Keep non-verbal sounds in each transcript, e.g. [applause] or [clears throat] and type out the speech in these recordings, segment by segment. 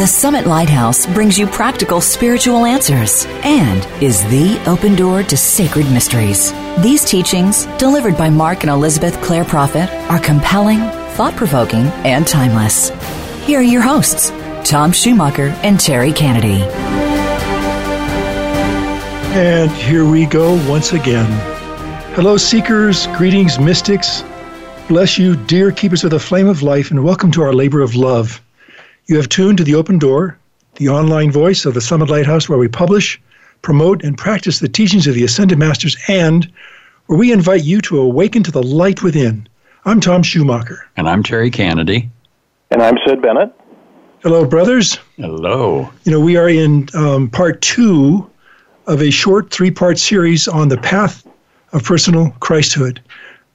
The Summit Lighthouse brings you practical spiritual answers and is the open door to sacred mysteries. These teachings, delivered by Mark and Elizabeth Clare Prophet, are compelling, thought provoking, and timeless. Here are your hosts, Tom Schumacher and Terry Kennedy. And here we go once again. Hello, seekers, greetings, mystics. Bless you, dear keepers of the flame of life, and welcome to our labor of love. You have tuned to the open door, the online voice of the Summit Lighthouse, where we publish, promote, and practice the teachings of the Ascended Masters, and where we invite you to awaken to the light within. I'm Tom Schumacher. And I'm Terry Kennedy. And I'm Sid Bennett. Hello, brothers. Hello. You know, we are in um, part two of a short three part series on the path of personal Christhood.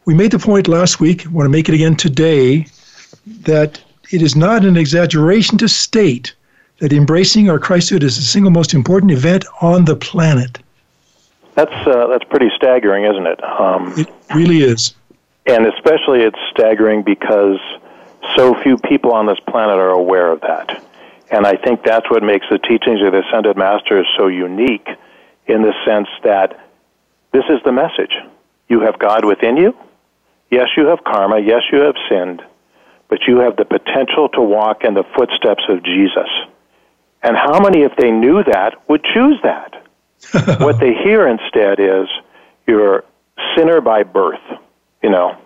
We made the point last week, want to make it again today, that it is not an exaggeration to state that embracing our Christhood is the single most important event on the planet. That's uh, that's pretty staggering, isn't it? Um, it really is. And especially, it's staggering because so few people on this planet are aware of that. And I think that's what makes the teachings of the Ascended Masters so unique in the sense that this is the message. You have God within you. Yes, you have karma. Yes, you have sinned but you have the potential to walk in the footsteps of Jesus. And how many, if they knew that, would choose that? [laughs] what they hear instead is you're sinner by birth, you know,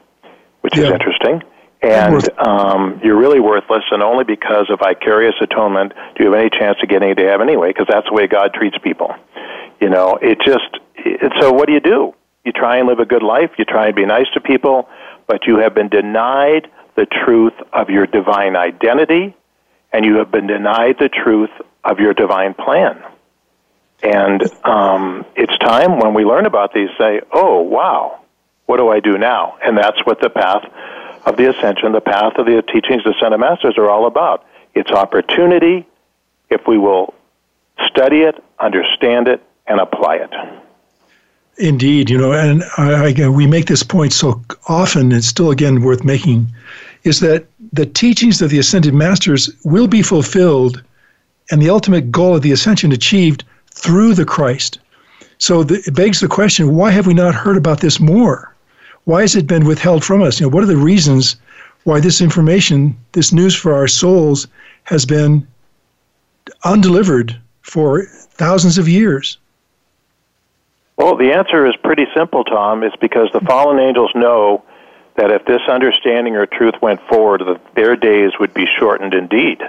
which yeah. is interesting. And um, you're really worthless, and only because of vicarious atonement do you have any chance of getting to heaven anyway, because that's the way God treats people. You know, it just, it, so what do you do? You try and live a good life, you try and be nice to people, but you have been denied the truth of your divine identity, and you have been denied the truth of your divine plan. And um, it's time when we learn about these, say, oh, wow, what do I do now? And that's what the path of the ascension, the path of the teachings of the Ascended Masters are all about. It's opportunity if we will study it, understand it, and apply it. Indeed, you know, and I, I, we make this point so often, it's still again worth making is that the teachings of the ascended masters will be fulfilled and the ultimate goal of the ascension achieved through the Christ. So the, it begs the question why have we not heard about this more? Why has it been withheld from us? You know, what are the reasons why this information, this news for our souls, has been undelivered for thousands of years? Well, the answer is pretty simple, Tom. It's because the fallen angels know that if this understanding or truth went forward, that their days would be shortened indeed.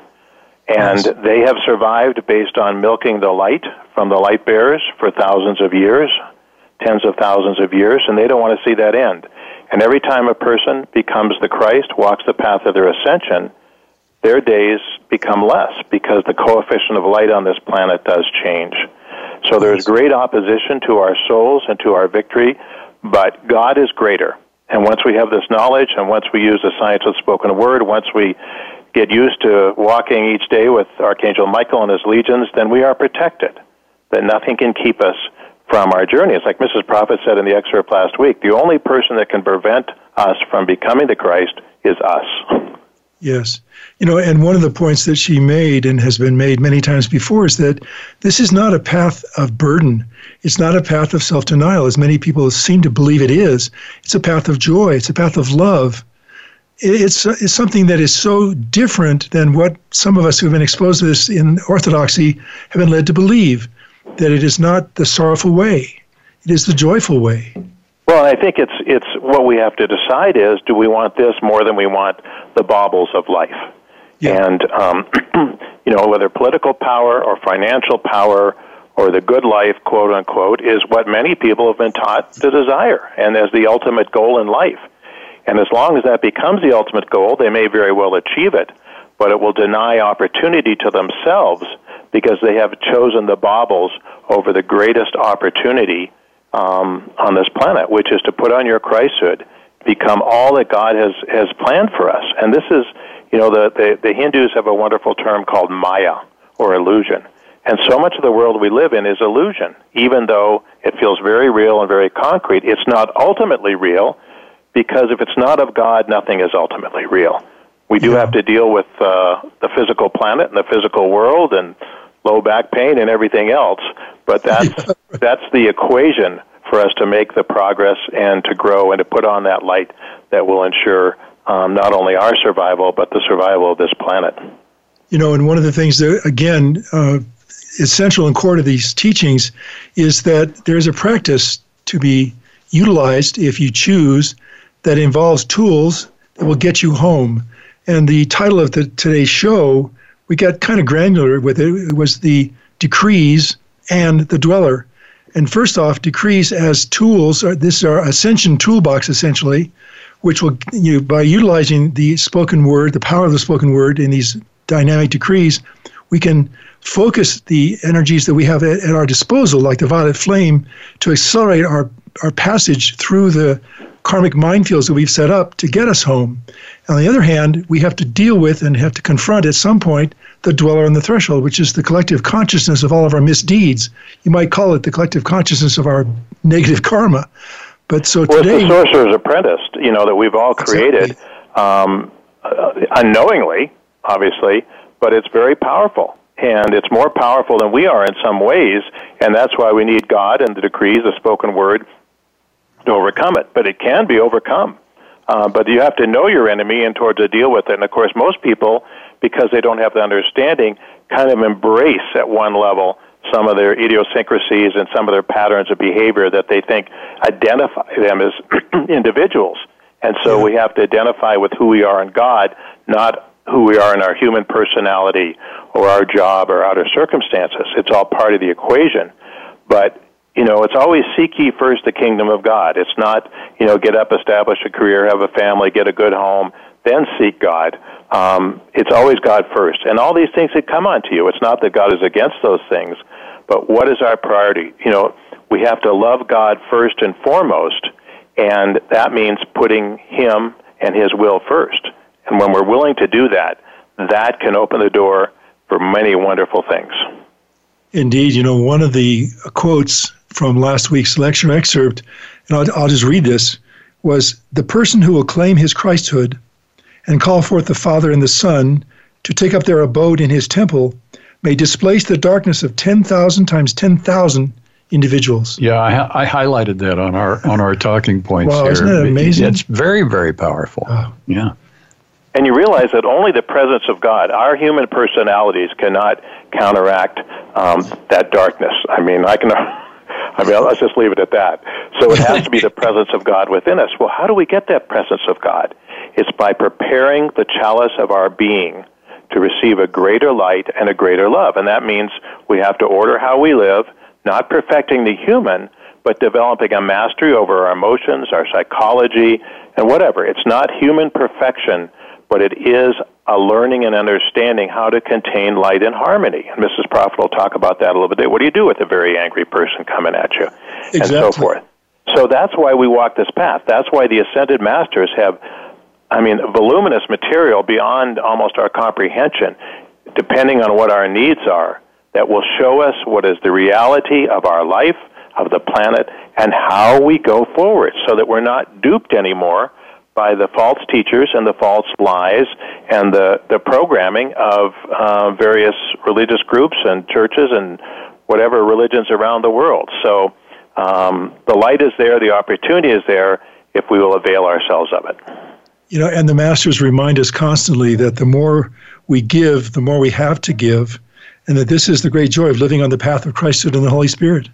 And they have survived based on milking the light from the light bearers for thousands of years, tens of thousands of years, and they don't want to see that end. And every time a person becomes the Christ, walks the path of their ascension, their days become less because the coefficient of light on this planet does change. So there's great opposition to our souls and to our victory, but God is greater. And once we have this knowledge, and once we use the science of spoken word, once we get used to walking each day with Archangel Michael and his legions, then we are protected. That nothing can keep us from our journey. It's like Mrs. Prophet said in the excerpt last week the only person that can prevent us from becoming the Christ is us. [laughs] Yes. You know, and one of the points that she made and has been made many times before is that this is not a path of burden. It's not a path of self denial, as many people seem to believe it is. It's a path of joy, it's a path of love. It's, it's something that is so different than what some of us who have been exposed to this in orthodoxy have been led to believe that it is not the sorrowful way, it is the joyful way. Well, I think it's it's what we have to decide is do we want this more than we want the baubles of life? Yeah. And um, [clears throat] you know whether political power or financial power or the good life, quote unquote, is what many people have been taught to desire and as the ultimate goal in life. And as long as that becomes the ultimate goal, they may very well achieve it, but it will deny opportunity to themselves because they have chosen the baubles over the greatest opportunity um, on this planet, which is to put on your Christhood, become all that God has has planned for us. And this is, you know, the, the, the Hindus have a wonderful term called Maya or illusion. And so much of the world we live in is illusion. Even though it feels very real and very concrete, it's not ultimately real because if it's not of God, nothing is ultimately real. We do have to deal with uh, the physical planet and the physical world and low back pain and everything else, but that's [laughs] that's the equation for us to make the progress and to grow and to put on that light that will ensure um, not only our survival but the survival of this planet. You know, and one of the things that again uh, essential and core to these teachings is that there's a practice to be utilized if you choose that involves tools that will get you home. And the title of the, today's show, we got kind of granular with it. It was the decrees and the dweller. And first off, decrees as tools. Are, this is our ascension toolbox essentially, which will you by utilizing the spoken word, the power of the spoken word in these dynamic decrees, we can focus the energies that we have at, at, our disposal, like the violet flame, to accelerate our, our passage through the karmic minefields that we've set up to get us home. On the other hand, we have to deal with and have to confront at some point the dweller on the threshold, which is the collective consciousness of all of our misdeeds. You might call it the collective consciousness of our [laughs] negative karma. But so well, today, it's the sorcerer's apprentice, you know, that we've all created exactly. um, uh, unknowingly, obviously, but it's very powerful and it's more powerful than we are in some ways, and that's why we need God and the decrees, the spoken word, to overcome it. But it can be overcome. Uh, but you have to know your enemy and toward to deal with it. And of course, most people, because they don't have the understanding, kind of embrace at one level some of their idiosyncrasies and some of their patterns of behavior that they think identify them as [clears throat] individuals. And so we have to identify with who we are in God, not who we are in our human personality or our job or outer circumstances. It's all part of the equation. But, you know, it's always seek ye first the kingdom of God. It's not, you know, get up, establish a career, have a family, get a good home, then seek God. Um, it's always God first. And all these things that come onto you. It's not that God is against those things, but what is our priority? You know, we have to love God first and foremost, and that means putting Him and His will first. And when we're willing to do that, that can open the door for many wonderful things. Indeed. You know, one of the quotes from last week's lecture excerpt, and I'll, I'll just read this, was The person who will claim his Christhood and call forth the Father and the Son to take up their abode in his temple may displace the darkness of 10,000 times 10,000 individuals. Yeah, I, I, highlighted that on our on our talking points. Wow, here. isn't that amazing? It's very, very powerful. Oh. Yeah. And you realize that only the presence of God, our human personalities, cannot counteract um, that darkness. I mean, I can. I mean, let's just leave it at that. So it has to be the presence of God within us. Well, how do we get that presence of God? It's by preparing the chalice of our being to receive a greater light and a greater love. And that means we have to order how we live, not perfecting the human, but developing a mastery over our emotions, our psychology, and whatever. It's not human perfection but it is a learning and understanding how to contain light and harmony. And Mrs. Prophet will talk about that a little bit. What do you do with a very angry person coming at you? Exactly. And so forth. So that's why we walk this path. That's why the ascended masters have, I mean, voluminous material beyond almost our comprehension, depending on what our needs are, that will show us what is the reality of our life, of the planet, and how we go forward so that we're not duped anymore by the false teachers and the false lies and the, the programming of uh, various religious groups and churches and whatever religions around the world. So um, the light is there, the opportunity is there if we will avail ourselves of it. You know, and the masters remind us constantly that the more we give, the more we have to give, and that this is the great joy of living on the path of Christhood and the Holy Spirit.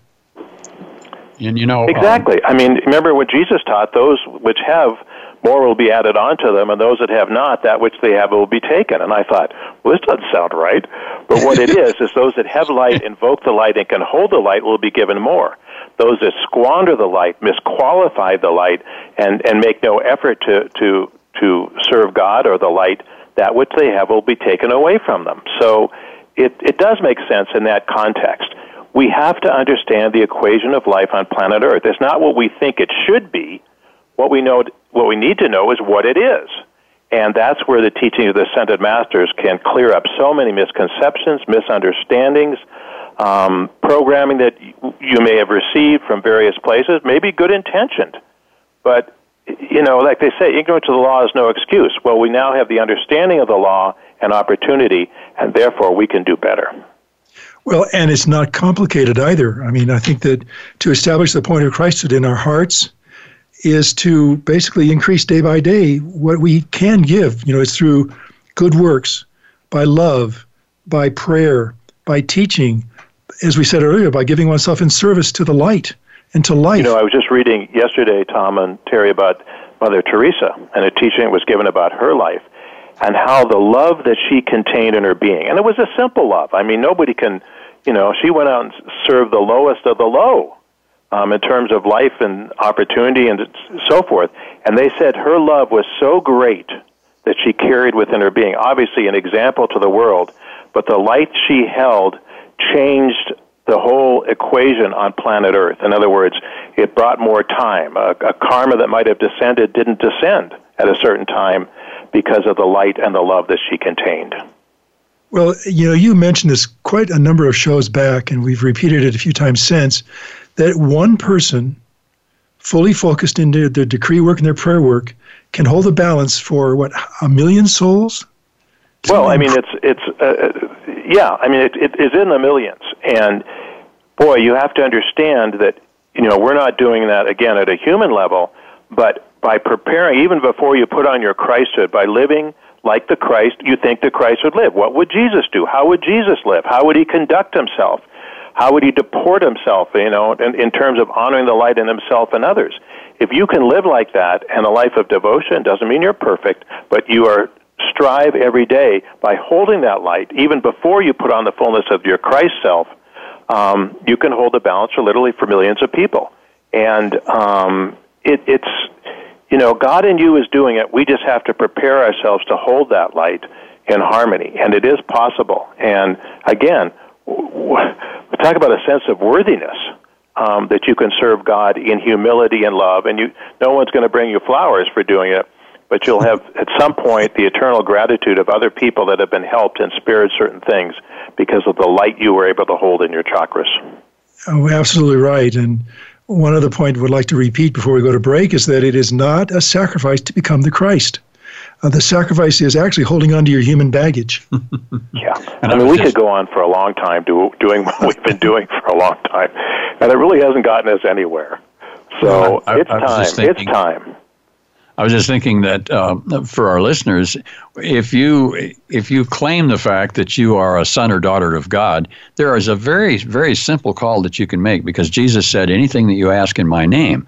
And you know, um, exactly. Um, I mean, remember what Jesus taught: those which have more will be added onto them, and those that have not, that which they have will be taken. And I thought, well, this doesn't sound right. But what it is, is those that have light, invoke the light, and can hold the light will be given more. Those that squander the light, misqualify the light, and, and make no effort to, to, to serve God or the light, that which they have will be taken away from them. So it, it does make sense in that context. We have to understand the equation of life on planet Earth. It's not what we think it should be. What we know what we need to know is what it is. And that's where the teaching of the Ascended Masters can clear up so many misconceptions, misunderstandings, um, programming that you may have received from various places, maybe good intentioned. But you know, like they say, ignorance of the law is no excuse. Well, we now have the understanding of the law and opportunity, and therefore we can do better. Well, and it's not complicated either. I mean, I think that to establish the point of Christhood in our hearts is to basically increase day by day what we can give. You know, it's through good works, by love, by prayer, by teaching, as we said earlier, by giving oneself in service to the light and to life. You know, I was just reading yesterday, Tom and Terry, about Mother Teresa and a teaching that was given about her life and how the love that she contained in her being, and it was a simple love. I mean, nobody can, you know, she went out and served the lowest of the low um, in terms of life and opportunity and so forth. And they said her love was so great that she carried within her being. Obviously, an example to the world, but the light she held changed the whole equation on planet Earth. In other words, it brought more time. A, a karma that might have descended didn't descend at a certain time because of the light and the love that she contained. Well, you know, you mentioned this quite a number of shows back, and we've repeated it a few times since, that one person fully focused into their decree work and their prayer work can hold the balance for what a million souls. Well, I mean, it's it's uh, uh, yeah. I mean, it, it is in the millions, and boy, you have to understand that you know we're not doing that again at a human level, but by preparing, even before you put on your Christhood, by living like the Christ you think the Christ would live. What would Jesus do? How would Jesus live? How would he conduct himself? How would he deport himself, you know, in, in terms of honoring the light in himself and others? If you can live like that and a life of devotion, doesn't mean you're perfect, but you are strive every day by holding that light, even before you put on the fullness of your Christ self, um, you can hold the balance for literally for millions of people. And um, it, it's, you know, God in you is doing it. We just have to prepare ourselves to hold that light in harmony, and it is possible. And again, talk about a sense of worthiness um, that you can serve God in humility and love, and you no one's going to bring you flowers for doing it, but you'll have [laughs] at some point the eternal gratitude of other people that have been helped and spared certain things because of the light you were able to hold in your chakras. Oh, absolutely right. And one other point I would like to repeat before we go to break is that it is not a sacrifice to become the Christ uh, the sacrifice is actually holding on to your human baggage. [laughs] yeah. And I mean, we could go on for a long time do, doing what we've been doing for a long time, and it really hasn't gotten us anywhere. So I, it's I time. Thinking, it's time. I was just thinking that uh, for our listeners, if you if you claim the fact that you are a son or daughter of God, there is a very very simple call that you can make because Jesus said, "Anything that you ask in my name."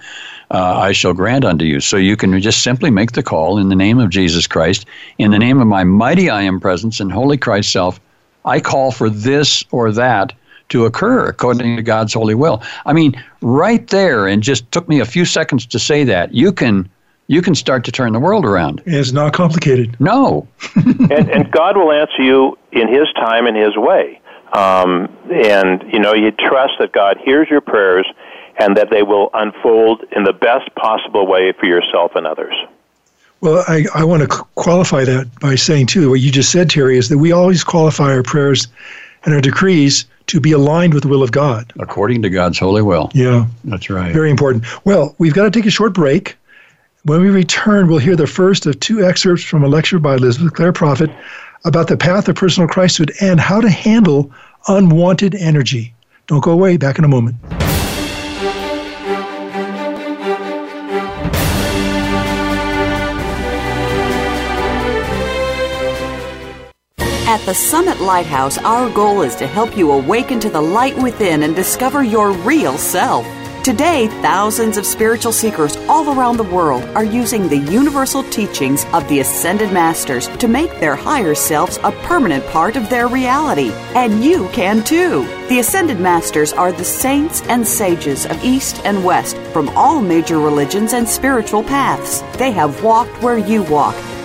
Uh, I shall grant unto you. So you can just simply make the call in the name of Jesus Christ, in the name of my mighty I am presence and holy Christ self. I call for this or that to occur according to God's holy will. I mean, right there, and just took me a few seconds to say that. You can you can start to turn the world around. It's not complicated. No. [laughs] and, and God will answer you in His time and His way. Um, and you know, you trust that God hears your prayers and that they will unfold in the best possible way for yourself and others. Well, I, I want to qualify that by saying, too, what you just said, Terry, is that we always qualify our prayers and our decrees to be aligned with the will of God. According to God's holy will. Yeah. That's right. Very important. Well, we've got to take a short break. When we return, we'll hear the first of two excerpts from a lecture by Elizabeth Clare Prophet about the path of personal Christhood and how to handle unwanted energy. Don't go away. Back in a moment. At the Summit Lighthouse, our goal is to help you awaken to the light within and discover your real self. Today, thousands of spiritual seekers all around the world are using the universal teachings of the Ascended Masters to make their higher selves a permanent part of their reality. And you can too. The Ascended Masters are the saints and sages of East and West from all major religions and spiritual paths. They have walked where you walk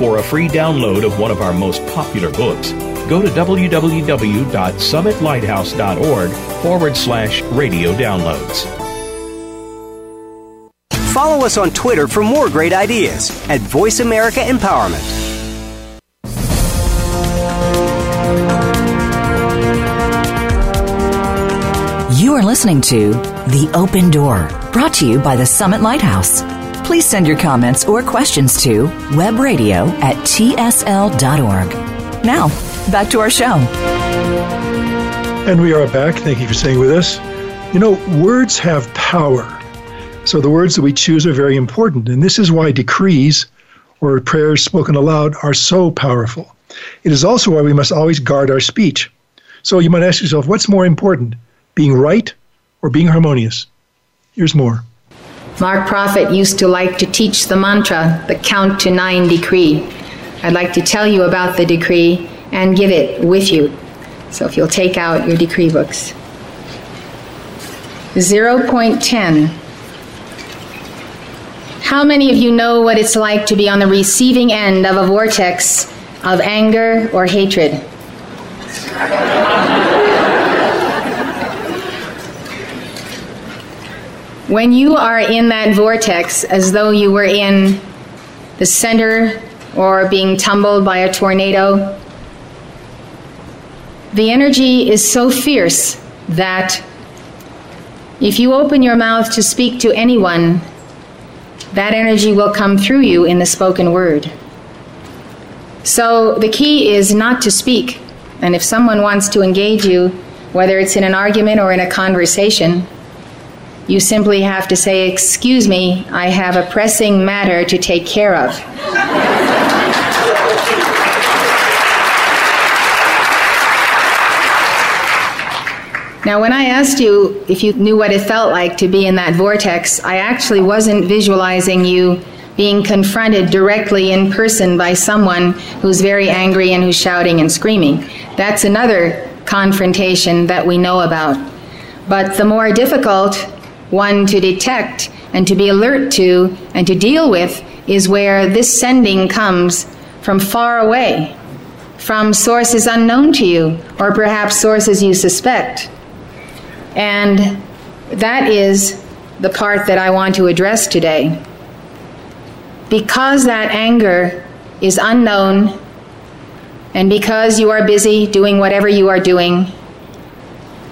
for a free download of one of our most popular books, go to www.summitlighthouse.org forward slash radio downloads. Follow us on Twitter for more great ideas at Voice America Empowerment. You are listening to The Open Door, brought to you by the Summit Lighthouse please send your comments or questions to webradio at tsl.org. Now, back to our show. And we are back. Thank you for staying with us. You know, words have power. So the words that we choose are very important. And this is why decrees or prayers spoken aloud are so powerful. It is also why we must always guard our speech. So you might ask yourself, what's more important, being right or being harmonious? Here's more. Mark Prophet used to like to teach the mantra, the count to nine decree. I'd like to tell you about the decree and give it with you. So if you'll take out your decree books. 0.10. How many of you know what it's like to be on the receiving end of a vortex of anger or hatred? When you are in that vortex, as though you were in the center or being tumbled by a tornado, the energy is so fierce that if you open your mouth to speak to anyone, that energy will come through you in the spoken word. So the key is not to speak. And if someone wants to engage you, whether it's in an argument or in a conversation, you simply have to say, Excuse me, I have a pressing matter to take care of. Now, when I asked you if you knew what it felt like to be in that vortex, I actually wasn't visualizing you being confronted directly in person by someone who's very angry and who's shouting and screaming. That's another confrontation that we know about. But the more difficult one to detect and to be alert to and to deal with is where this sending comes from far away, from sources unknown to you, or perhaps sources you suspect. And that is the part that I want to address today. Because that anger is unknown, and because you are busy doing whatever you are doing,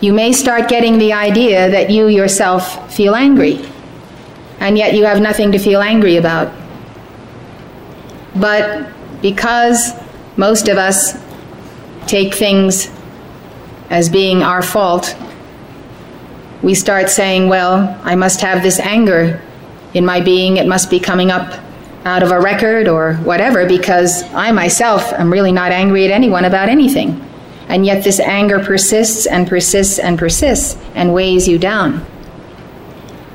you may start getting the idea that you yourself feel angry, and yet you have nothing to feel angry about. But because most of us take things as being our fault, we start saying, Well, I must have this anger in my being. It must be coming up out of a record or whatever because I myself am really not angry at anyone about anything. And yet this anger persists and persists and persists and weighs you down.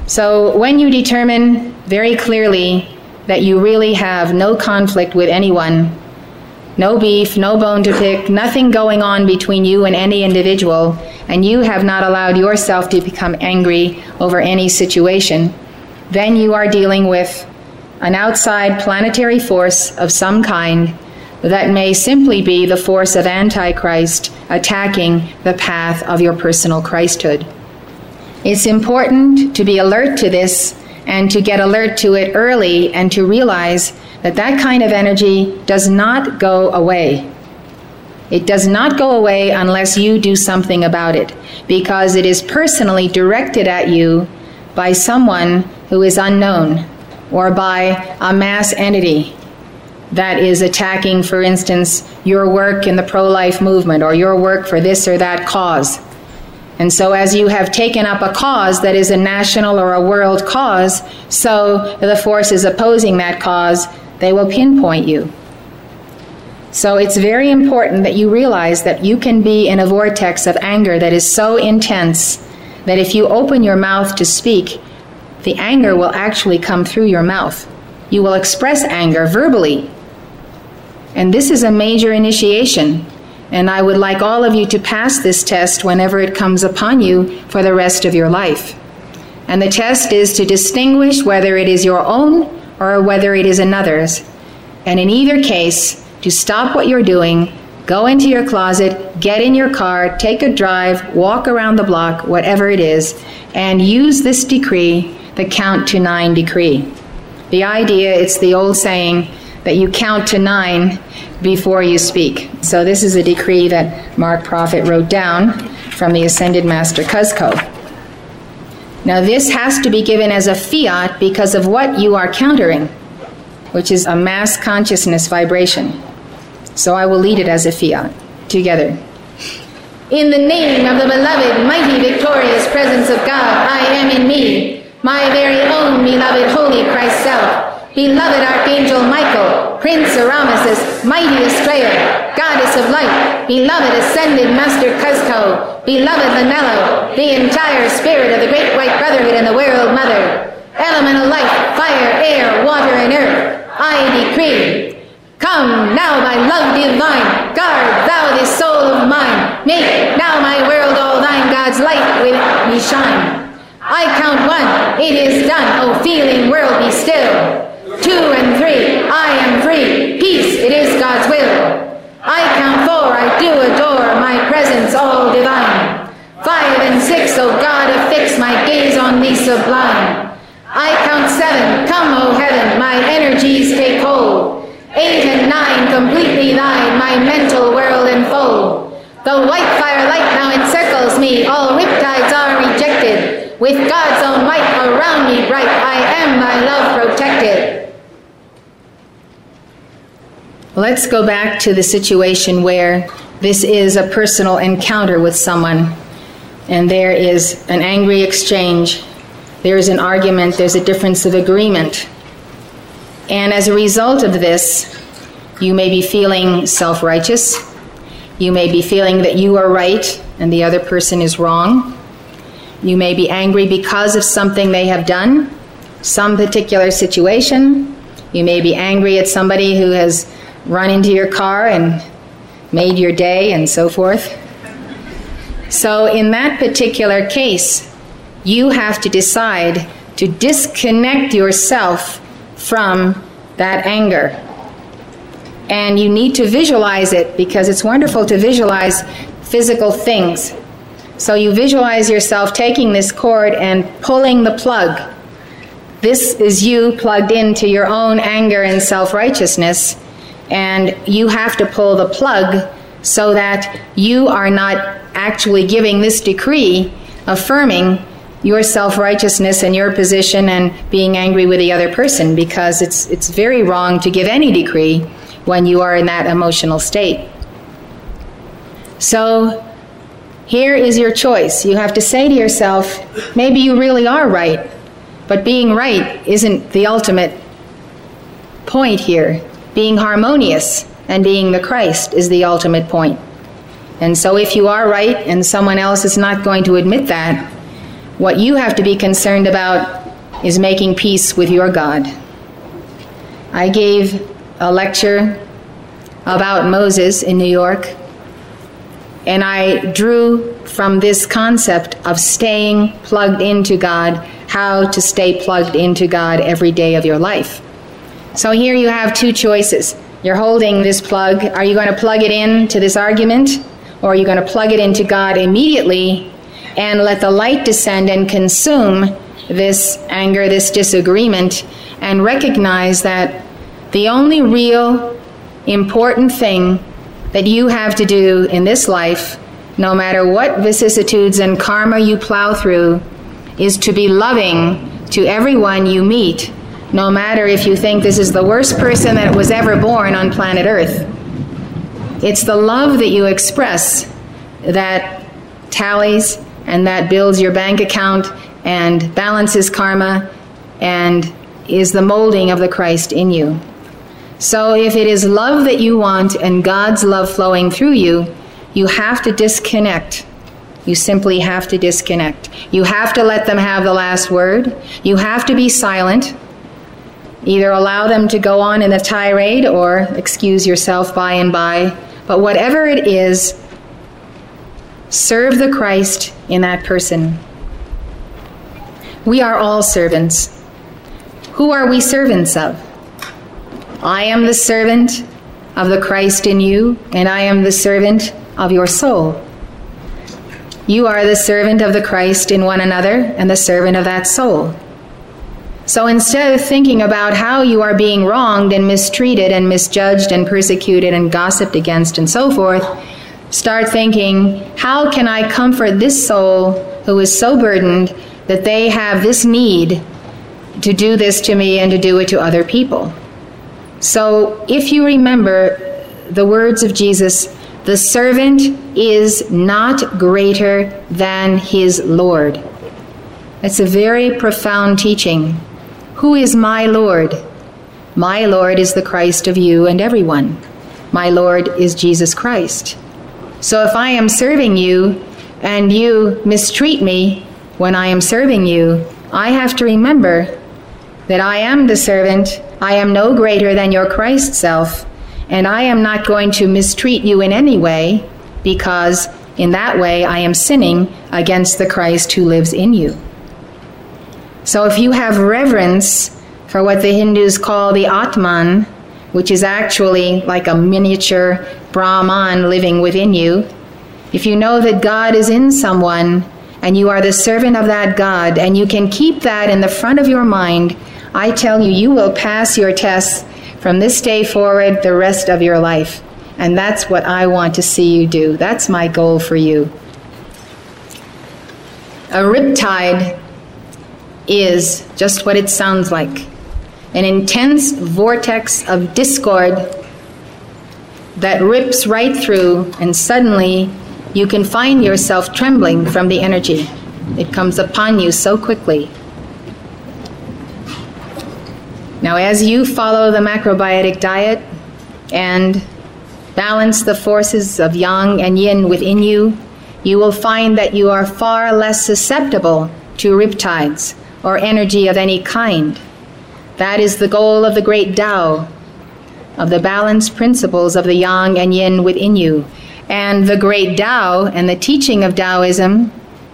So when you determine very clearly that you really have no conflict with anyone, no beef, no bone to pick, nothing going on between you and any individual, and you have not allowed yourself to become angry over any situation, then you are dealing with an outside planetary force of some kind that may simply be the force of Antichrist attacking the path of your personal Christhood. It's important to be alert to this and to get alert to it early and to realize that that kind of energy does not go away. It does not go away unless you do something about it, because it is personally directed at you by someone who is unknown or by a mass entity that is attacking, for instance, your work in the pro life movement or your work for this or that cause. And so, as you have taken up a cause that is a national or a world cause, so the forces opposing that cause, they will pinpoint you. So, it's very important that you realize that you can be in a vortex of anger that is so intense that if you open your mouth to speak, the anger will actually come through your mouth. You will express anger verbally. And this is a major initiation. And I would like all of you to pass this test whenever it comes upon you for the rest of your life. And the test is to distinguish whether it is your own or whether it is another's. And in either case, to stop what you're doing, go into your closet, get in your car, take a drive, walk around the block, whatever it is, and use this decree the count to nine decree. The idea, it's the old saying that you count to nine before you speak. So this is a decree that Mark Prophet wrote down from the Ascended Master Cuzco. Now this has to be given as a fiat because of what you are countering, which is a mass consciousness vibration. So I will lead it as a fiat together. In the name of the beloved, mighty, victorious presence of God, I am in me my very own beloved holy Christ self, beloved Archangel Michael, Prince Oromasis, mighty Astrea, Goddess of Light, beloved Ascended Master Cuzco, beloved Lanello, the entire spirit of the Great White Brotherhood and the World Mother, elemental life, fire, air, water, and earth, I decree. Come now, my love divine, guard thou this soul of mine, make now my world all thine, God's light with me shine. I count one, it is done, O feeling world be still. Two and three, I am free, peace, it is God's will. I count four, I do adore my presence all divine. Five and six, O God, affix my gaze on thee sublime. I count seven, come, O heaven, my energies take hold. Eight and nine, completely thine, my mental world enfold. The white fire light now encircles me, all riptides are rejected. With God's own might around me bright, I am thy love protected. Let's go back to the situation where this is a personal encounter with someone and there is an angry exchange, there is an argument, there's a difference of agreement. And as a result of this, you may be feeling self righteous. You may be feeling that you are right and the other person is wrong. You may be angry because of something they have done, some particular situation. You may be angry at somebody who has run into your car and made your day and so forth. So, in that particular case, you have to decide to disconnect yourself from that anger. And you need to visualize it because it's wonderful to visualize physical things so you visualize yourself taking this cord and pulling the plug. This is you plugged into your own anger and self righteousness, and you have to pull the plug so that you are not actually giving this decree affirming your self righteousness and your position and being angry with the other person because it's, it's very wrong to give any decree when you are in that emotional state. So here is your choice. You have to say to yourself, maybe you really are right, but being right isn't the ultimate point here. Being harmonious and being the Christ is the ultimate point. And so, if you are right and someone else is not going to admit that, what you have to be concerned about is making peace with your God. I gave a lecture about Moses in New York and I drew from this concept of staying plugged into God, how to stay plugged into God every day of your life. So here you have two choices. You're holding this plug. Are you going to plug it in to this argument? Or are you going to plug it into God immediately and let the light descend and consume this anger, this disagreement, and recognize that the only real important thing that you have to do in this life, no matter what vicissitudes and karma you plow through, is to be loving to everyone you meet, no matter if you think this is the worst person that was ever born on planet Earth. It's the love that you express that tallies and that builds your bank account and balances karma and is the molding of the Christ in you. So if it is love that you want and God's love flowing through you, you have to disconnect. You simply have to disconnect. You have to let them have the last word. You have to be silent. Either allow them to go on in a tirade or excuse yourself by and by. But whatever it is, serve the Christ in that person. We are all servants. Who are we servants of? I am the servant of the Christ in you, and I am the servant of your soul. You are the servant of the Christ in one another and the servant of that soul. So instead of thinking about how you are being wronged and mistreated and misjudged and persecuted and gossiped against and so forth, start thinking, how can I comfort this soul who is so burdened that they have this need to do this to me and to do it to other people? So if you remember the words of Jesus, the servant is not greater than his Lord. It's a very profound teaching. Who is my Lord? My Lord is the Christ of you and everyone. My Lord is Jesus Christ. So if I am serving you and you mistreat me when I am serving you, I have to remember that I am the servant I am no greater than your Christ self, and I am not going to mistreat you in any way, because in that way I am sinning against the Christ who lives in you. So if you have reverence for what the Hindus call the Atman, which is actually like a miniature Brahman living within you, if you know that God is in someone and you are the servant of that God, and you can keep that in the front of your mind I tell you, you will pass your tests from this day forward the rest of your life. And that's what I want to see you do. That's my goal for you. A riptide is just what it sounds like an intense vortex of discord that rips right through, and suddenly you can find yourself trembling from the energy. It comes upon you so quickly. Now, as you follow the macrobiotic diet and balance the forces of yang and yin within you, you will find that you are far less susceptible to riptides or energy of any kind. That is the goal of the great Tao, of the balanced principles of the yang and yin within you. And the great Tao and the teaching of Taoism,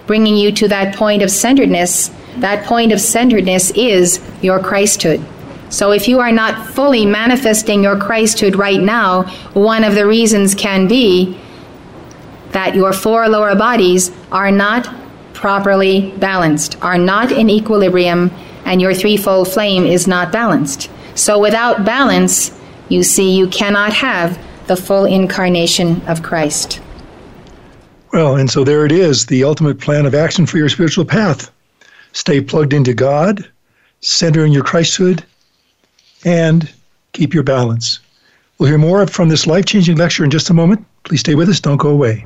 bringing you to that point of centeredness, that point of centeredness is your Christhood. So if you are not fully manifesting your Christhood right now, one of the reasons can be that your four lower bodies are not properly balanced, are not in equilibrium, and your threefold flame is not balanced. So without balance, you see, you cannot have the full incarnation of Christ. Well, and so there it is the ultimate plan of action for your spiritual path. Stay plugged into God, center in your Christhood, and keep your balance. We'll hear more from this life changing lecture in just a moment. Please stay with us, don't go away.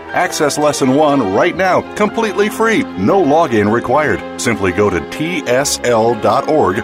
Access Lesson 1 right now, completely free, no login required. Simply go to tsl.org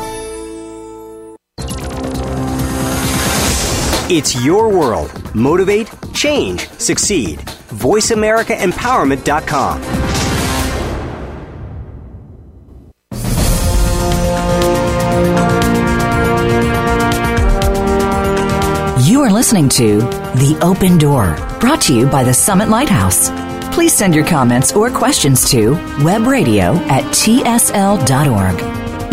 It's your world. Motivate, change, succeed. VoiceAmericaEmpowerment.com. You are listening to The Open Door, brought to you by the Summit Lighthouse. Please send your comments or questions to webradio at tsl.org.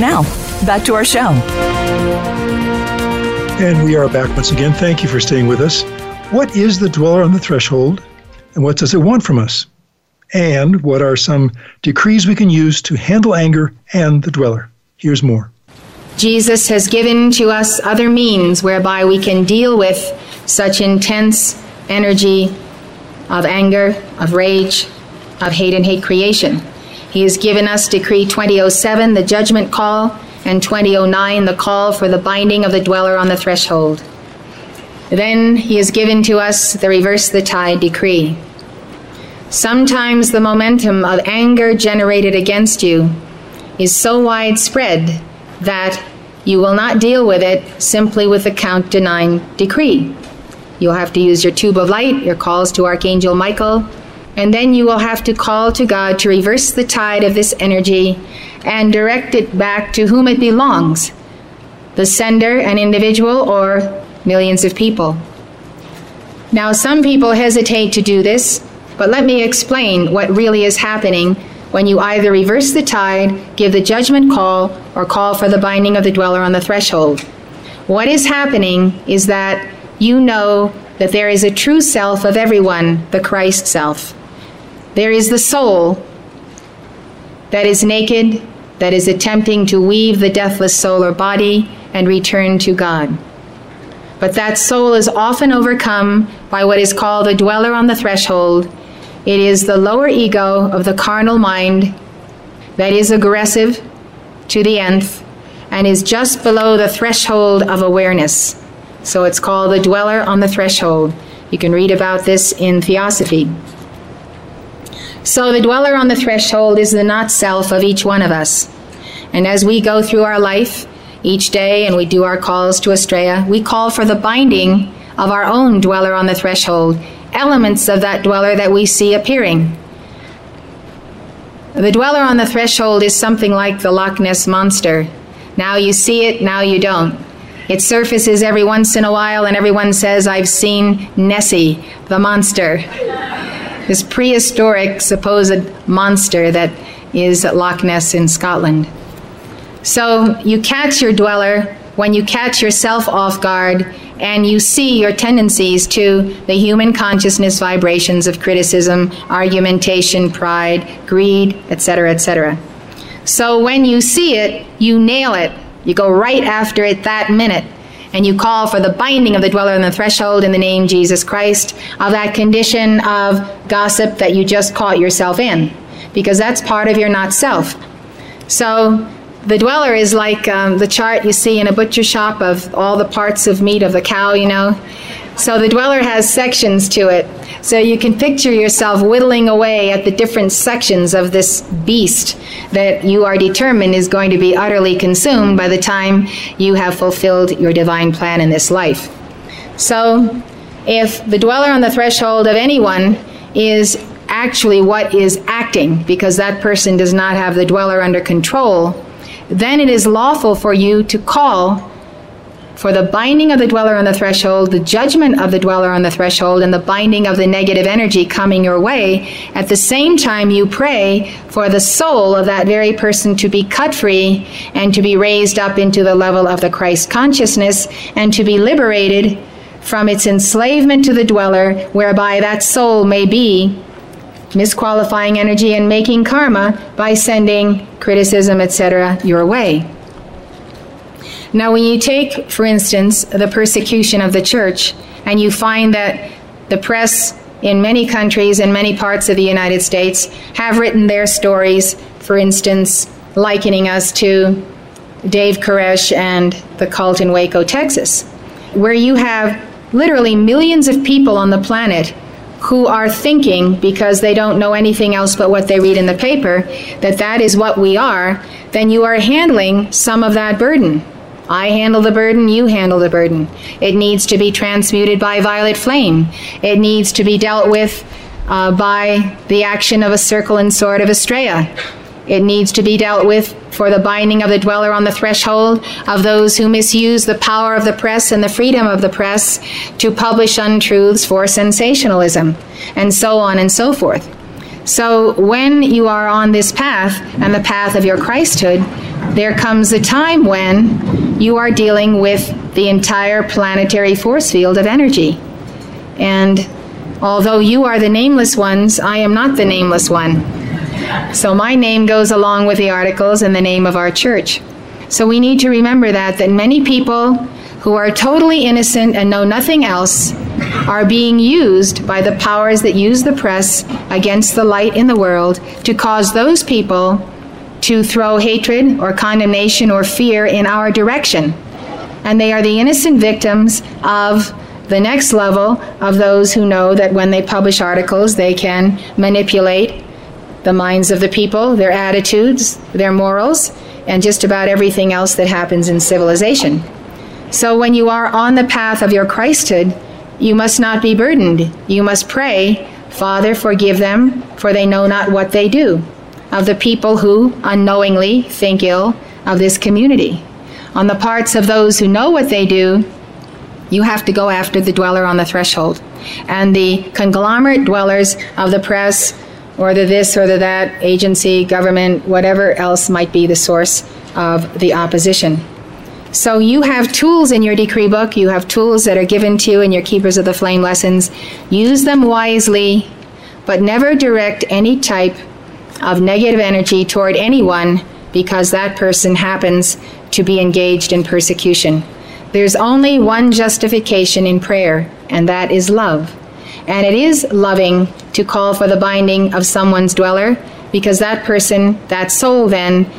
Now, back to our show. And we are back once again. Thank you for staying with us. What is the dweller on the threshold, and what does it want from us? And what are some decrees we can use to handle anger and the dweller? Here's more. Jesus has given to us other means whereby we can deal with such intense energy of anger, of rage, of hate and hate creation. He has given us Decree 2007, the judgment call, and 2009, the call for the binding of the dweller on the threshold. Then he has given to us the reverse the tide decree. Sometimes the momentum of anger generated against you is so widespread that you will not deal with it simply with the count to nine decree. You'll have to use your tube of light, your calls to Archangel Michael, and then you will have to call to God to reverse the tide of this energy and direct it back to whom it belongs the sender, an individual, or millions of people. Now, some people hesitate to do this, but let me explain what really is happening when you either reverse the tide, give the judgment call, or call for the binding of the dweller on the threshold. What is happening is that you know that there is a true self of everyone, the Christ self. There is the soul that is naked, that is attempting to weave the deathless solar body and return to God. But that soul is often overcome by what is called a dweller on the threshold it is the lower ego of the carnal mind that is aggressive to the nth and is just below the threshold of awareness. So it's called the dweller on the threshold. You can read about this in Theosophy. So the dweller on the threshold is the not self of each one of us. And as we go through our life each day and we do our calls to Astrea, we call for the binding of our own dweller on the threshold elements of that dweller that we see appearing. The dweller on the threshold is something like the Loch Ness monster. Now you see it, now you don't. It surfaces every once in a while, and everyone says, I've seen Nessie, the monster. This prehistoric supposed monster that is Loch Ness in Scotland. So you catch your dweller when you catch yourself off guard and you see your tendencies to the human consciousness vibrations of criticism, argumentation, pride, greed, etc., etc. So when you see it, you nail it. You go right after it that minute. And you call for the binding of the dweller on the threshold in the name Jesus Christ of that condition of gossip that you just caught yourself in. Because that's part of your not self. So the dweller is like um, the chart you see in a butcher shop of all the parts of meat of the cow, you know. So the dweller has sections to it. So you can picture yourself whittling away at the different sections of this beast that you are determined is going to be utterly consumed by the time you have fulfilled your divine plan in this life. So if the dweller on the threshold of anyone is actually what is acting, because that person does not have the dweller under control, then it is lawful for you to call for the binding of the dweller on the threshold, the judgment of the dweller on the threshold, and the binding of the negative energy coming your way. At the same time, you pray for the soul of that very person to be cut free and to be raised up into the level of the Christ consciousness and to be liberated from its enslavement to the dweller, whereby that soul may be misqualifying energy and making karma by sending criticism, etc., your way. Now, when you take, for instance, the persecution of the church, and you find that the press in many countries and many parts of the United States have written their stories, for instance, likening us to Dave Koresh and the cult in Waco, Texas, where you have literally millions of people on the planet who are thinking because they don't know anything else but what they read in the paper that that is what we are, then you are handling some of that burden. I handle the burden, you handle the burden. It needs to be transmuted by violet flame. It needs to be dealt with uh, by the action of a circle and sword of Astrea. It needs to be dealt with for the binding of the dweller on the threshold of those who misuse the power of the press and the freedom of the press to publish untruths for sensationalism, and so on and so forth. So, when you are on this path and the path of your Christhood, there comes a time when you are dealing with the entire planetary force field of energy. And although you are the nameless ones, I am not the nameless one. So my name goes along with the articles and the name of our church. So we need to remember that that many people who are totally innocent and know nothing else are being used by the powers that use the press against the light in the world to cause those people to throw hatred or condemnation or fear in our direction. And they are the innocent victims of the next level of those who know that when they publish articles, they can manipulate the minds of the people, their attitudes, their morals, and just about everything else that happens in civilization. So when you are on the path of your Christhood, you must not be burdened. You must pray, Father, forgive them, for they know not what they do of the people who unknowingly think ill of this community. On the parts of those who know what they do, you have to go after the dweller on the threshold. And the conglomerate dwellers of the press, or the this or the that agency, government, whatever else might be the source of the opposition. So you have tools in your decree book, you have tools that are given to you in your Keepers of the Flame lessons. Use them wisely, but never direct any type of negative energy toward anyone because that person happens to be engaged in persecution. There's only one justification in prayer, and that is love. And it is loving to call for the binding of someone's dweller because that person, that soul, then,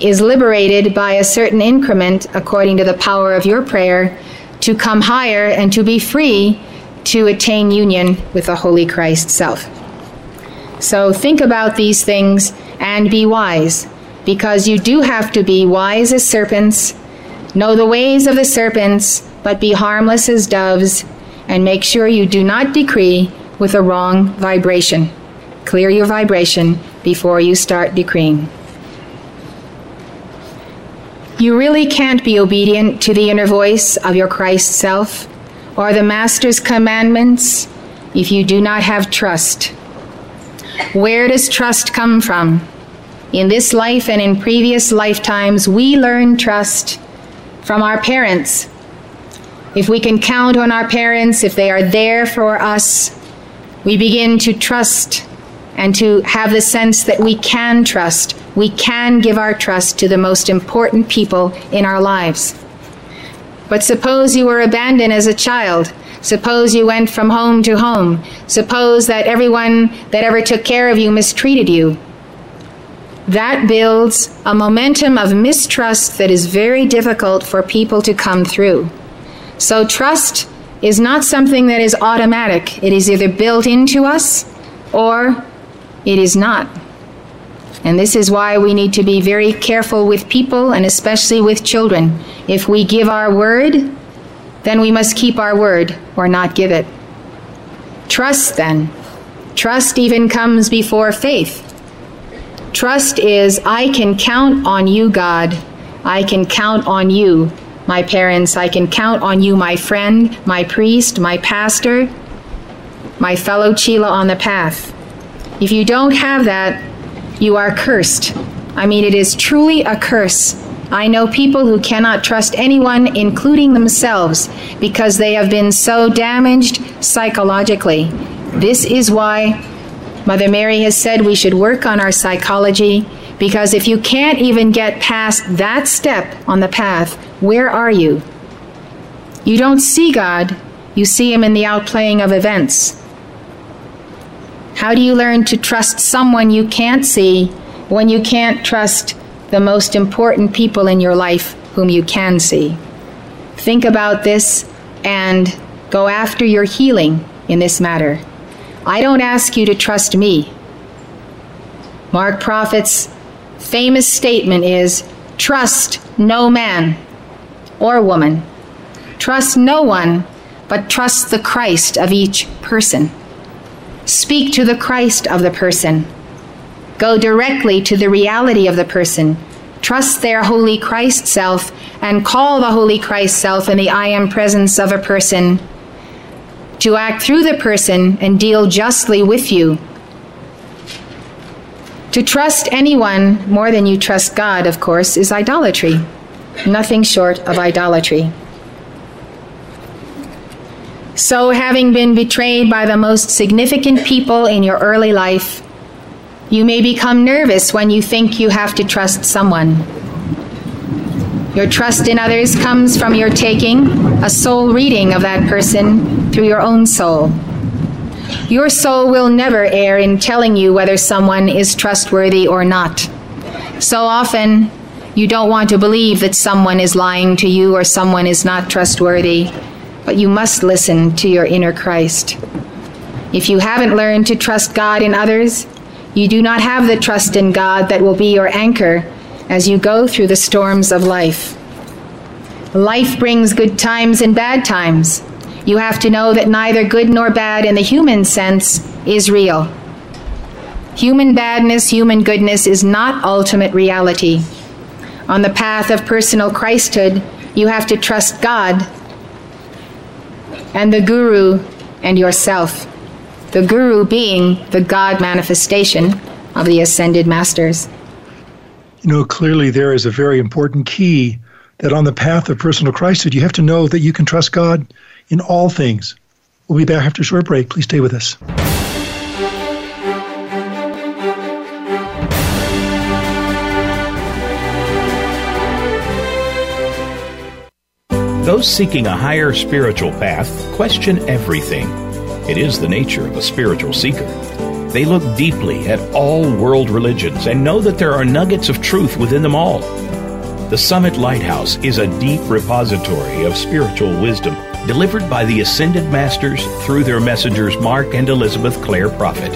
is liberated by a certain increment according to the power of your prayer to come higher and to be free to attain union with the Holy Christ self. So think about these things and be wise, because you do have to be wise as serpents, know the ways of the serpents, but be harmless as doves, and make sure you do not decree with a wrong vibration. Clear your vibration before you start decreeing. You really can't be obedient to the inner voice of your Christ self or the Master's commandments if you do not have trust where does trust come from? In this life and in previous lifetimes, we learn trust from our parents. If we can count on our parents, if they are there for us, we begin to trust and to have the sense that we can trust. We can give our trust to the most important people in our lives. But suppose you were abandoned as a child Suppose you went from home to home. Suppose that everyone that ever took care of you mistreated you. That builds a momentum of mistrust that is very difficult for people to come through. So trust is not something that is automatic. It is either built into us or it is not. And this is why we need to be very careful with people and especially with children. If we give our word, then we must keep our word or not give it. Trust, then. Trust even comes before faith. Trust is, I can count on you, God. I can count on you, my parents. I can count on you, my friend, my priest, my pastor, my fellow Chela on the path. If you don't have that, you are cursed. I mean, it is truly a curse. I know people who cannot trust anyone, including themselves, because they have been so damaged psychologically. This is why Mother Mary has said we should work on our psychology, because if you can't even get past that step on the path, where are you? You don't see God, you see Him in the outplaying of events. How do you learn to trust someone you can't see when you can't trust the most important people in your life whom you can see? Think about this and go after your healing in this matter. I don't ask you to trust me. Mark Prophet's famous statement is trust no man or woman. Trust no one, but trust the Christ of each person. Speak to the Christ of the person. Go directly to the reality of the person. Trust their holy Christ self and call the holy Christ self in the I am presence of a person to act through the person and deal justly with you. To trust anyone more than you trust God, of course, is idolatry. Nothing short of idolatry. So, having been betrayed by the most significant people in your early life, you may become nervous when you think you have to trust someone. Your trust in others comes from your taking a soul reading of that person through your own soul. Your soul will never err in telling you whether someone is trustworthy or not. So often, you don't want to believe that someone is lying to you or someone is not trustworthy but you must listen to your inner Christ. If you haven't learned to trust God in others, you do not have the trust in God that will be your anchor as you go through the storms of life. Life brings good times and bad times. You have to know that neither good nor bad in the human sense is real. Human badness, human goodness is not ultimate reality. On the path of personal Christhood, you have to trust God and the Guru and yourself. The Guru being the God manifestation of the ascended masters. You know, clearly there is a very important key that on the path of personal Christhood, you have to know that you can trust God in all things. We'll be back after a short break. Please stay with us. Those seeking a higher spiritual path question everything. It is the nature of a spiritual seeker. They look deeply at all world religions and know that there are nuggets of truth within them all. The Summit Lighthouse is a deep repository of spiritual wisdom delivered by the Ascended Masters through their messengers Mark and Elizabeth Clare Prophet.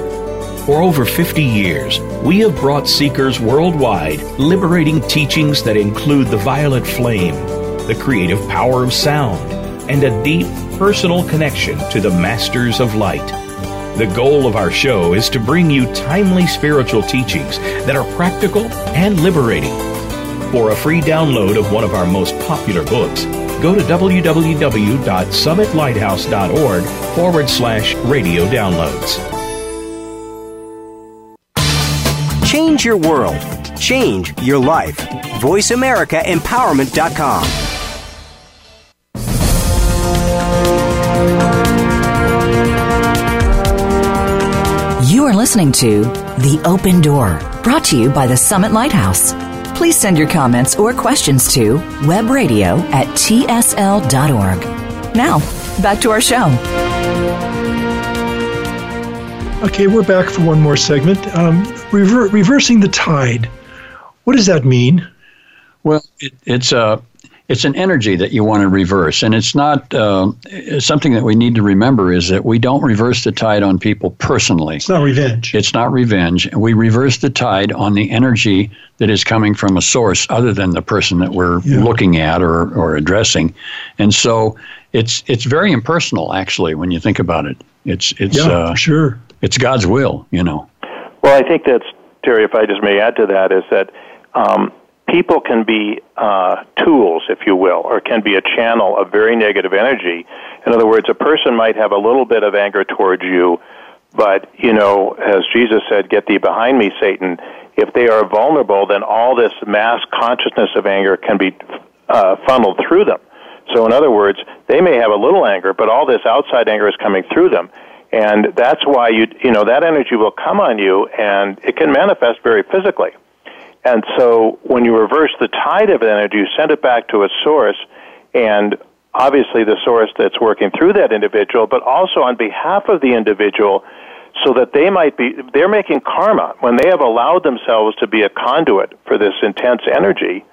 For over 50 years, we have brought seekers worldwide liberating teachings that include the violet flame, the creative power of sound, and a deep personal connection to the Masters of Light. The goal of our show is to bring you timely spiritual teachings that are practical and liberating. For a free download of one of our most popular books, go to www.summitlighthouse.org forward slash radio downloads. Change your world. Change your life. VoiceAmericaEmpowerment.com. listening to The Open Door, brought to you by the Summit Lighthouse. Please send your comments or questions to webradio at tsl.org. Now, back to our show. Okay, we're back for one more segment. Um, rever- reversing the tide. What does that mean? Well, it, it's a it's an energy that you want to reverse, and it's not uh, something that we need to remember. Is that we don't reverse the tide on people personally. It's not revenge. It's not revenge. We reverse the tide on the energy that is coming from a source other than the person that we're yeah. looking at or, or addressing, and so it's it's very impersonal actually when you think about it. It's it's yeah, uh, sure. It's God's will, you know. Well, I think that's Terry. If I just may add to that, is that um, people can be uh, tools, if you will, or can be a channel of very negative energy. In other words, a person might have a little bit of anger towards you, but, you know, as Jesus said, get thee behind me, Satan. If they are vulnerable, then all this mass consciousness of anger can be uh, funneled through them. So, in other words, they may have a little anger, but all this outside anger is coming through them. And that's why you, you know, that energy will come on you and it can manifest very physically. And so when you reverse the tide of energy, you send it back to its source, and obviously the source that's working through that individual, but also on behalf of the individual, so that they might be, they're making karma. When they have allowed themselves to be a conduit for this intense energy,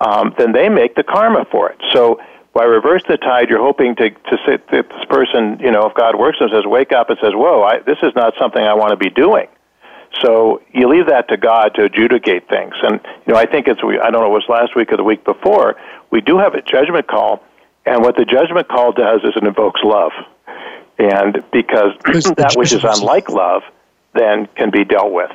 um, then they make the karma for it. So by reverse the tide, you're hoping to, to sit this person, you know, if God works and says, wake up and says, whoa, I, this is not something I want to be doing. So you leave that to God to adjudicate things. And you know, I think it's we I don't know it was last week or the week before. We do have a judgment call, and what the judgment call does is it invokes love, and because [clears throat] that which is unlike love then can be dealt with.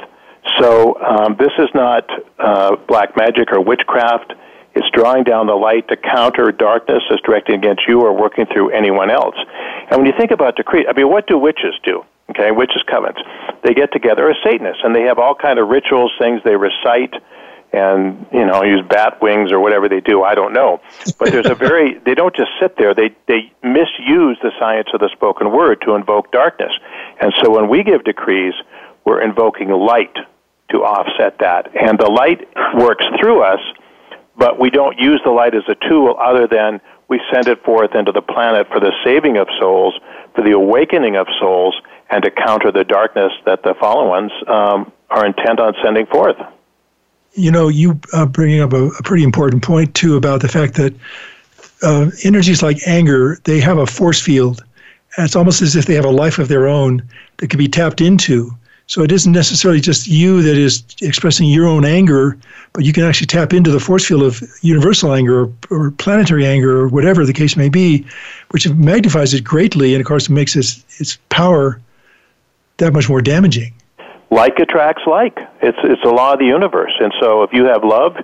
So um, this is not uh, black magic or witchcraft. It's drawing down the light to counter darkness that's directed against you or working through anyone else. And when you think about decree, I mean, what do witches do? Okay, witches' covens. They get together as Satanists, and they have all kind of rituals, things they recite, and you know, use bat wings or whatever they do. I don't know, but there's a very [laughs] they don't just sit there. They they misuse the science of the spoken word to invoke darkness, and so when we give decrees, we're invoking light to offset that, and the light works through us, but we don't use the light as a tool other than we send it forth into the planet for the saving of souls, for the awakening of souls, and to counter the darkness that the fallen ones um, are intent on sending forth. You know, you uh, bringing up a, a, pretty important point too about the fact that uh, energies like anger they have a force field, and it's almost as if they have a life of their own that can be tapped into. So it isn't necessarily just you that is expressing your own anger, but you can actually tap into the force field of universal anger or, or planetary anger or whatever the case may be, which magnifies it greatly, and of course makes its its power that much more damaging. Like attracts like. It's it's a law of the universe. And so if you have love,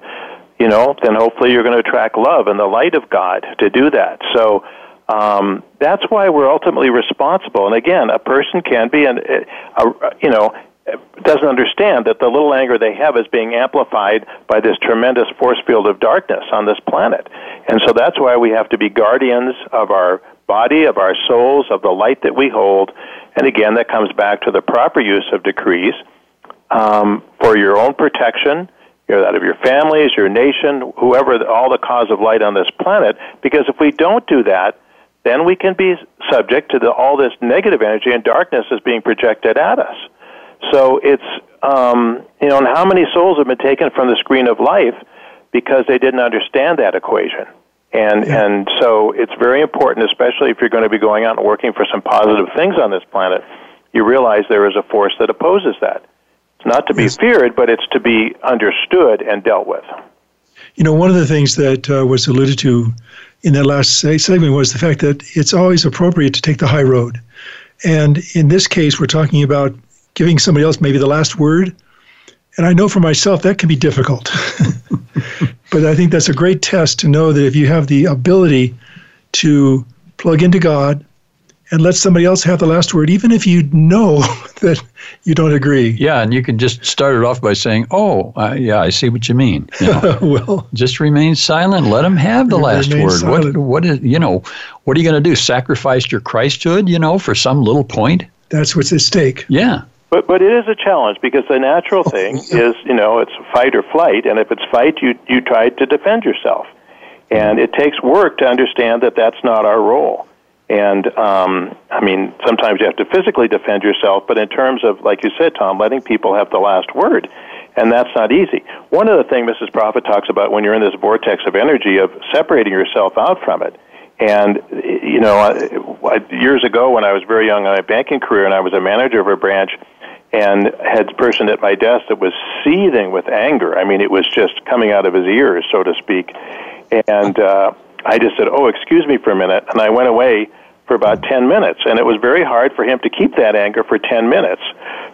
you know, then hopefully you're going to attract love and the light of God to do that. So um, that's why we're ultimately responsible. And again, a person can be, an, a, a, you know, doesn't understand that the little anger they have is being amplified by this tremendous force field of darkness on this planet. And so that's why we have to be guardians of our body, of our souls, of the light that we hold. And again, that comes back to the proper use of decrees um, for your own protection, you that of your families, your nation, whoever, all the cause of light on this planet. Because if we don't do that, then we can be subject to the, all this negative energy and darkness is being projected at us. So it's, um, you know, and how many souls have been taken from the screen of life because they didn't understand that equation? And yeah. and so it's very important, especially if you're going to be going out and working for some positive things on this planet. You realize there is a force that opposes that. It's not to be yes. feared, but it's to be understood and dealt with. You know, one of the things that uh, was alluded to in that last segment was the fact that it's always appropriate to take the high road. And in this case, we're talking about giving somebody else maybe the last word. And I know for myself that can be difficult. [laughs] but I think that's a great test to know that if you have the ability to plug into God and let somebody else have the last word, even if you know [laughs] that you don't agree. Yeah, and you can just start it off by saying, "Oh, uh, yeah, I see what you mean." You know, [laughs] well, just remain silent. Let them have the last word. Silent. What what is you know? What are you going to do? Sacrifice your Christhood, you know, for some little point? That's what's at stake. Yeah. But but it is a challenge because the natural oh, thing is you know it's fight or flight, and if it's fight, you you try to defend yourself, and it takes work to understand that that's not our role. And um, I mean, sometimes you have to physically defend yourself, but in terms of like you said, Tom, letting people have the last word, And that's not easy. One of the things Mrs. Prophet talks about when you're in this vortex of energy of separating yourself out from it. And, you know, i years ago when I was very young in my banking career and I was a manager of a branch and had a person at my desk that was seething with anger. I mean, it was just coming out of his ears, so to speak. And uh, I just said, oh, excuse me for a minute. And I went away for about 10 minutes. And it was very hard for him to keep that anger for 10 minutes.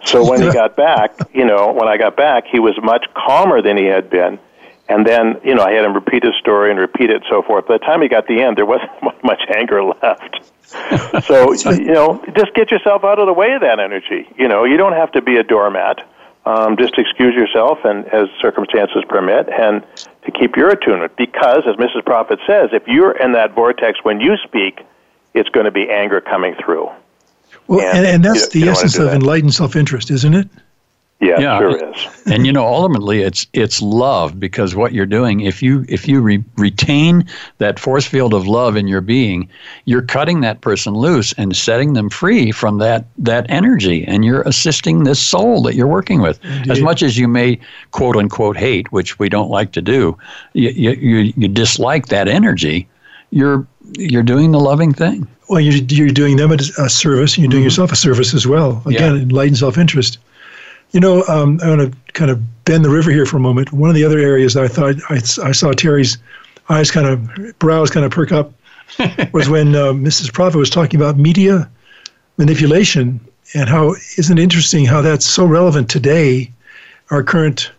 So when he got back, you know, when I got back, he was much calmer than he had been. And then, you know, I had him repeat his story and repeat it and so forth. By the time he got the end, there wasn't [laughs] much anger left. [laughs] so, you know, just get yourself out of the way of that energy. You know, you don't have to be a doormat. Um, just excuse yourself and as circumstances permit and to keep your attunement. Because, as Mrs. Prophet says, if you're in that vortex when you speak, it's going to be anger coming through. Well, and, and, and that's you, the you essence of enlightened self-interest, isn't it? Yeah, yeah, sure is. [laughs] and you know, ultimately, it's it's love because what you're doing, if you if you re- retain that force field of love in your being, you're cutting that person loose and setting them free from that that energy, and you're assisting this soul that you're working with. Indeed. As much as you may quote unquote hate, which we don't like to do, you you, you dislike that energy. You're you're doing the loving thing. Well, you're, you're doing them a service, and you're doing mm-hmm. yourself a service as well. Again, yeah. enlightened self-interest. You know, um, I want to kind of bend the river here for a moment. One of the other areas that I thought I, I saw Terry's eyes kind of, brows kind of perk up [laughs] was when uh, Mrs. Prophet was talking about media manipulation and how isn't it interesting how that's so relevant today, our current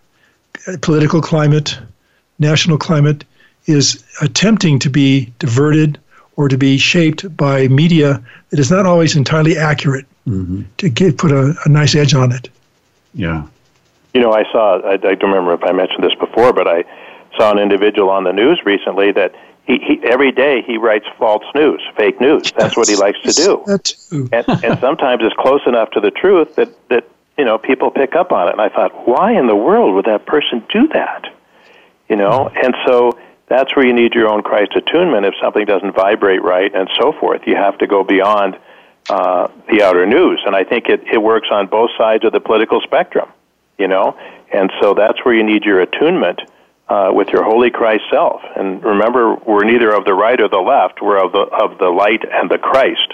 uh, political climate, national climate is attempting to be diverted or to be shaped by media that is not always entirely accurate mm-hmm. to get, put a, a nice edge on it. Yeah. You know, I saw, I, I don't remember if I mentioned this before, but I saw an individual on the news recently that he, he every day he writes false news, fake news. That's what he likes to do. and, and [laughs] sometimes it's close enough to the truth that, that, you know, people pick up on it. And I thought, why in the world would that person do that? You know, and so that's where you need your own Christ attunement if something doesn't vibrate right and so forth. You have to go beyond uh, the outer news. And I think it, it works on both sides of the political spectrum, you know? And so that's where you need your attunement uh, with your holy Christ self. And remember, we're neither of the right or the left, we're of the, of the light and the Christ,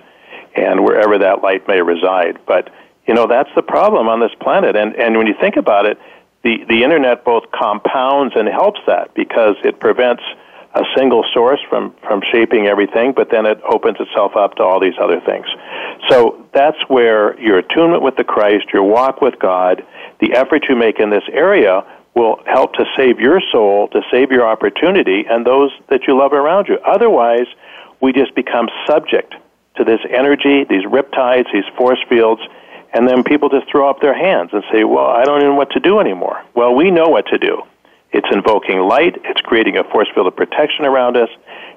and wherever that light may reside. But, you know, that's the problem on this planet. And, and when you think about it, the, the internet both compounds and helps that because it prevents a single source from, from shaping everything, but then it opens itself up to all these other things. So that's where your attunement with the Christ, your walk with God, the effort you make in this area will help to save your soul, to save your opportunity, and those that you love around you. Otherwise, we just become subject to this energy, these riptides, these force fields, and then people just throw up their hands and say, Well, I don't even know what to do anymore. Well, we know what to do. It's invoking light, it's creating a force field of protection around us,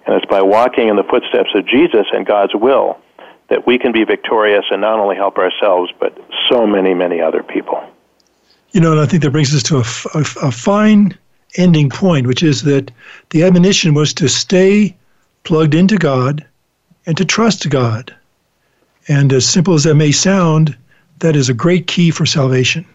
and it's by walking in the footsteps of Jesus and God's will that we can be victorious and not only help ourselves, but so many, many other people. You know, and I think that brings us to a, a, a fine ending point, which is that the admonition was to stay plugged into God and to trust God. And as simple as that may sound, that is a great key for salvation.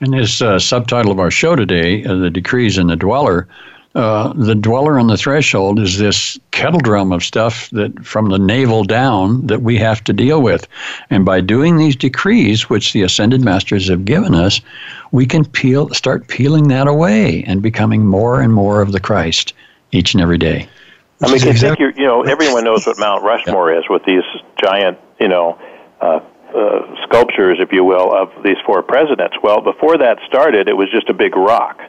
And this uh, subtitle of our show today, uh, The Decrees and the Dweller, uh, the dweller on the threshold is this kettle drum of stuff that from the navel down that we have to deal with. And by doing these decrees, which the ascended masters have given us, we can peel, start peeling that away and becoming more and more of the Christ each and every day. I mean, I think you you know everyone knows what Mount Rushmore is with these giant you know uh, uh, sculptures, if you will, of these four presidents. Well, before that started, it was just a big rock.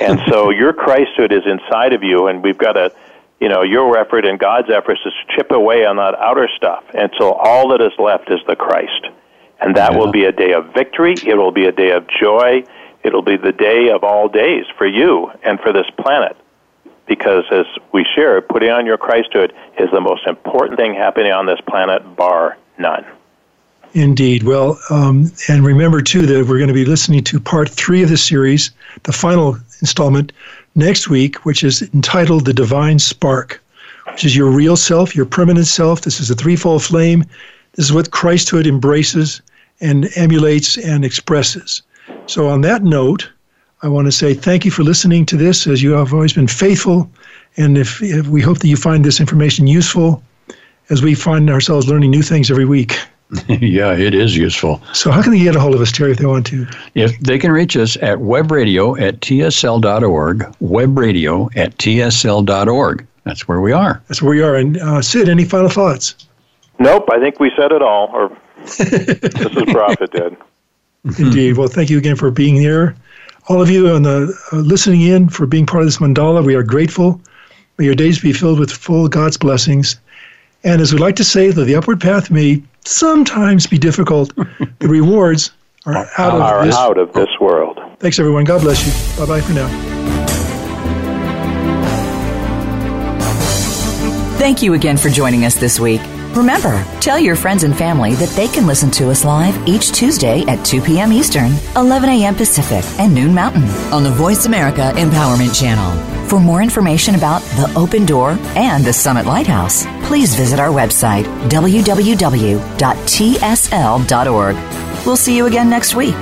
And [laughs] so your Christhood is inside of you, and we've got to, you know, your effort and God's efforts is to chip away on that outer stuff until all that is left is the Christ. And that yeah. will be a day of victory. It will be a day of joy. It'll be the day of all days for you and for this planet. Because as we share, putting on your Christhood is the most important thing happening on this planet, bar none. Indeed. Well, um, and remember too that we're going to be listening to part three of the series, the final installment, next week, which is entitled The Divine Spark, which is your real self, your permanent self. This is a threefold flame. This is what Christhood embraces and emulates and expresses. So, on that note, I want to say thank you for listening to this, as you have always been faithful. And if, if we hope that you find this information useful, as we find ourselves learning new things every week. [laughs] yeah, it is useful. So, how can they get a hold of us, Terry, if they want to? If they can reach us at webradio at tsl.org, webradio at tsl.org. That's where we are. That's where we are. And uh, Sid, any final thoughts? Nope, I think we said it all, or [laughs] this is Prophet did. Indeed. Well, thank you again for being here. All of you on the uh, listening in for being part of this mandala, we are grateful. May your days be filled with full God's blessings. And as we like to say, though the upward path may sometimes be difficult, the rewards are out of are this. out of this world. Thanks, everyone. God bless you. Bye bye for now. Thank you again for joining us this week. Remember, tell your friends and family that they can listen to us live each Tuesday at 2 p.m. Eastern, 11 a.m. Pacific, and noon Mountain on the Voice America Empowerment Channel. For more information about the Open Door and the Summit Lighthouse, please visit our website, www.tsl.org. We'll see you again next week.